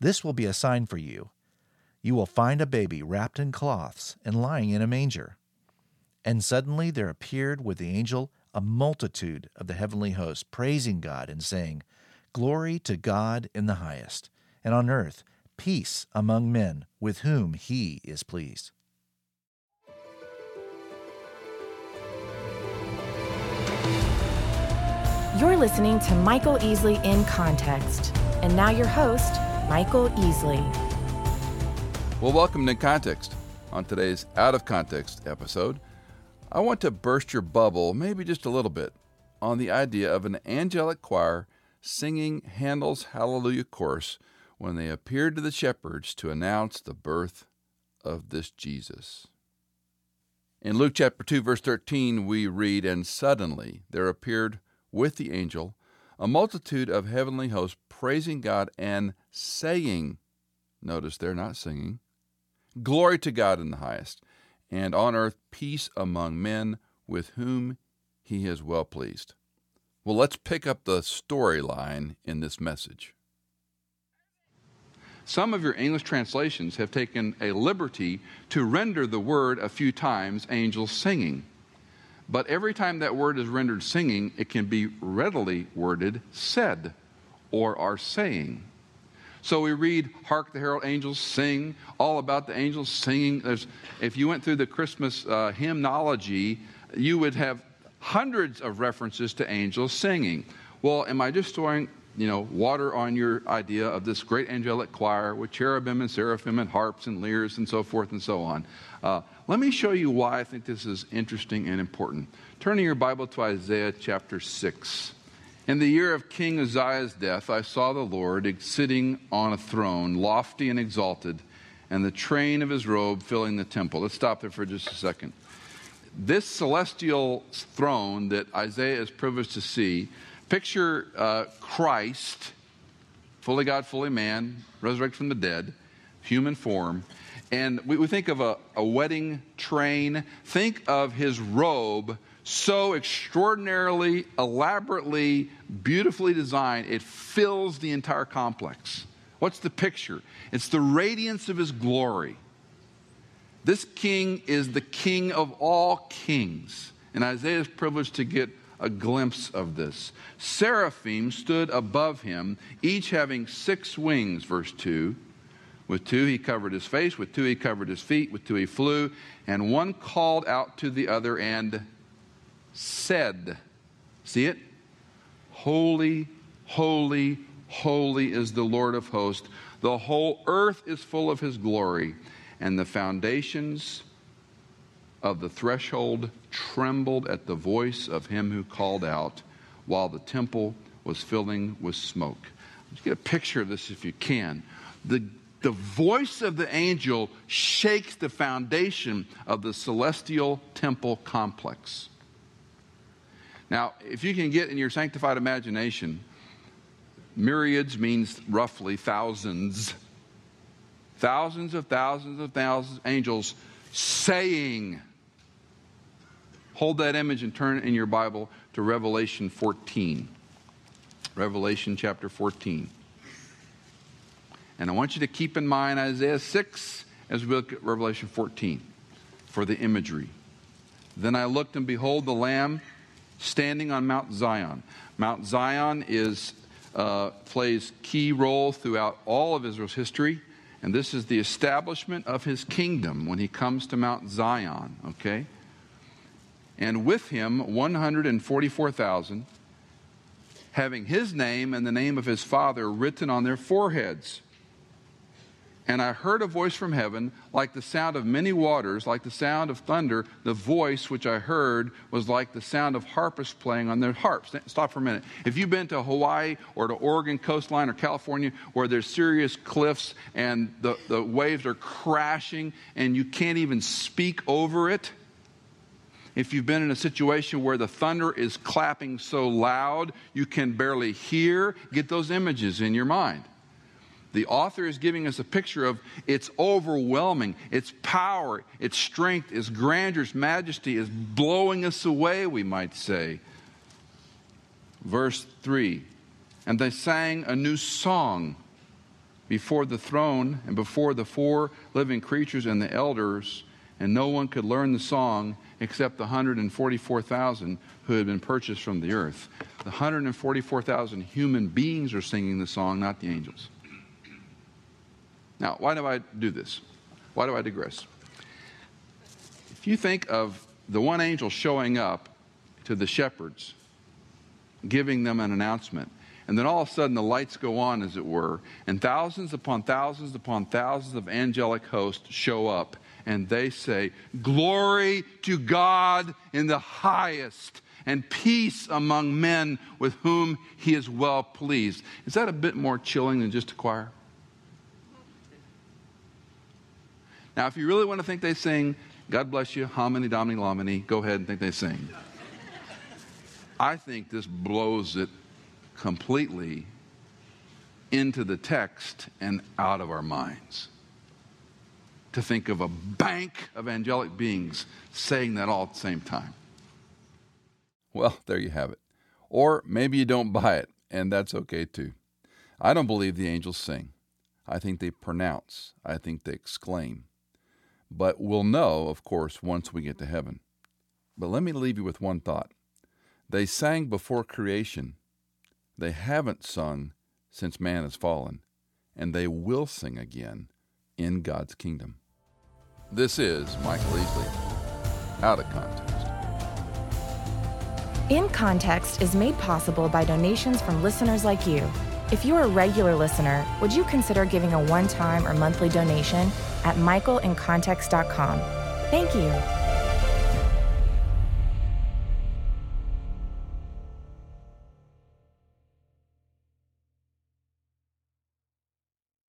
This will be a sign for you. You will find a baby wrapped in cloths and lying in a manger. And suddenly there appeared with the angel a multitude of the heavenly host, praising God and saying, Glory to God in the highest, and on earth peace among men with whom he is pleased. You're listening to Michael Easley in Context. And now your host, Michael Easley. Well, welcome to Context. On today's Out of Context episode, I want to burst your bubble, maybe just a little bit, on the idea of an angelic choir singing Handel's Hallelujah Chorus when they appeared to the shepherds to announce the birth of this Jesus. In Luke chapter 2, verse 13, we read, And suddenly there appeared with the angel a multitude of heavenly hosts praising God and saying, notice they're not singing, Glory to God in the highest, and on earth peace among men with whom he is well pleased. Well, let's pick up the storyline in this message. Some of your English translations have taken a liberty to render the word a few times angels singing. But every time that word is rendered singing, it can be readily worded said or are saying. So we read, Hark the Herald Angels Sing, all about the angels singing. There's, if you went through the Christmas uh, hymnology, you would have hundreds of references to angels singing. Well, am I just you know, water on your idea of this great angelic choir with cherubim and seraphim and harps and lyres and so forth and so on. Uh, let me show you why I think this is interesting and important. Turning your Bible to Isaiah chapter 6. In the year of King Uzziah's death, I saw the Lord sitting on a throne, lofty and exalted, and the train of his robe filling the temple. Let's stop there for just a second. This celestial throne that Isaiah is privileged to see Picture uh, Christ, fully God, fully man, resurrected from the dead, human form. And we, we think of a, a wedding train. Think of his robe, so extraordinarily, elaborately, beautifully designed, it fills the entire complex. What's the picture? It's the radiance of his glory. This king is the king of all kings. And Isaiah is privileged to get a glimpse of this. Seraphim stood above him, each having six wings, verse 2. With two he covered his face, with two he covered his feet, with two he flew, and one called out to the other and said, See it? Holy, holy, holy is the Lord of hosts. The whole earth is full of his glory, and the foundations of the threshold trembled at the voice of him who called out while the temple was filling with smoke. Let's get a picture of this if you can. The, the voice of the angel shakes the foundation of the celestial temple complex. Now, if you can get in your sanctified imagination, myriads means roughly thousands. Thousands of thousands of thousands of angels saying Hold that image and turn in your Bible to Revelation 14. Revelation chapter 14. And I want you to keep in mind Isaiah 6 as we look at Revelation 14 for the imagery. Then I looked, and behold, the Lamb standing on Mount Zion. Mount Zion is, uh, plays key role throughout all of Israel's history, and this is the establishment of his kingdom when he comes to Mount Zion, okay? And with him 144,000, having his name and the name of his father written on their foreheads. And I heard a voice from heaven, like the sound of many waters, like the sound of thunder. The voice which I heard was like the sound of harpists playing on their harps. Stop for a minute. If you've been to Hawaii or to Oregon coastline or California where there's serious cliffs and the, the waves are crashing and you can't even speak over it, if you've been in a situation where the thunder is clapping so loud you can barely hear, get those images in your mind. The author is giving us a picture of its overwhelming, its power, its strength, its grandeur, its majesty is blowing us away, we might say. Verse 3 And they sang a new song before the throne and before the four living creatures and the elders, and no one could learn the song except the 144,000 who had been purchased from the earth. The 144,000 human beings are singing the song, not the angels. Now, why do I do this? Why do I digress? If you think of the one angel showing up to the shepherds, giving them an announcement, and then all of a sudden the lights go on, as it were, and thousands upon thousands upon thousands of angelic hosts show up, and they say, Glory to God in the highest, and peace among men with whom he is well pleased. Is that a bit more chilling than just a choir? Now, if you really want to think they sing, God bless you, hominy, domini, lomini, go ahead and think they sing. I think this blows it completely into the text and out of our minds. To think of a bank of angelic beings saying that all at the same time. Well, there you have it. Or maybe you don't buy it, and that's okay too. I don't believe the angels sing. I think they pronounce, I think they exclaim. But we'll know, of course, once we get to heaven. But let me leave you with one thought. They sang before creation. They haven't sung since man has fallen, and they will sing again in God's kingdom. This is Michael Easley, Out of Context. In Context is made possible by donations from listeners like you. If you're a regular listener, would you consider giving a one time or monthly donation at michaelincontext.com? Thank you.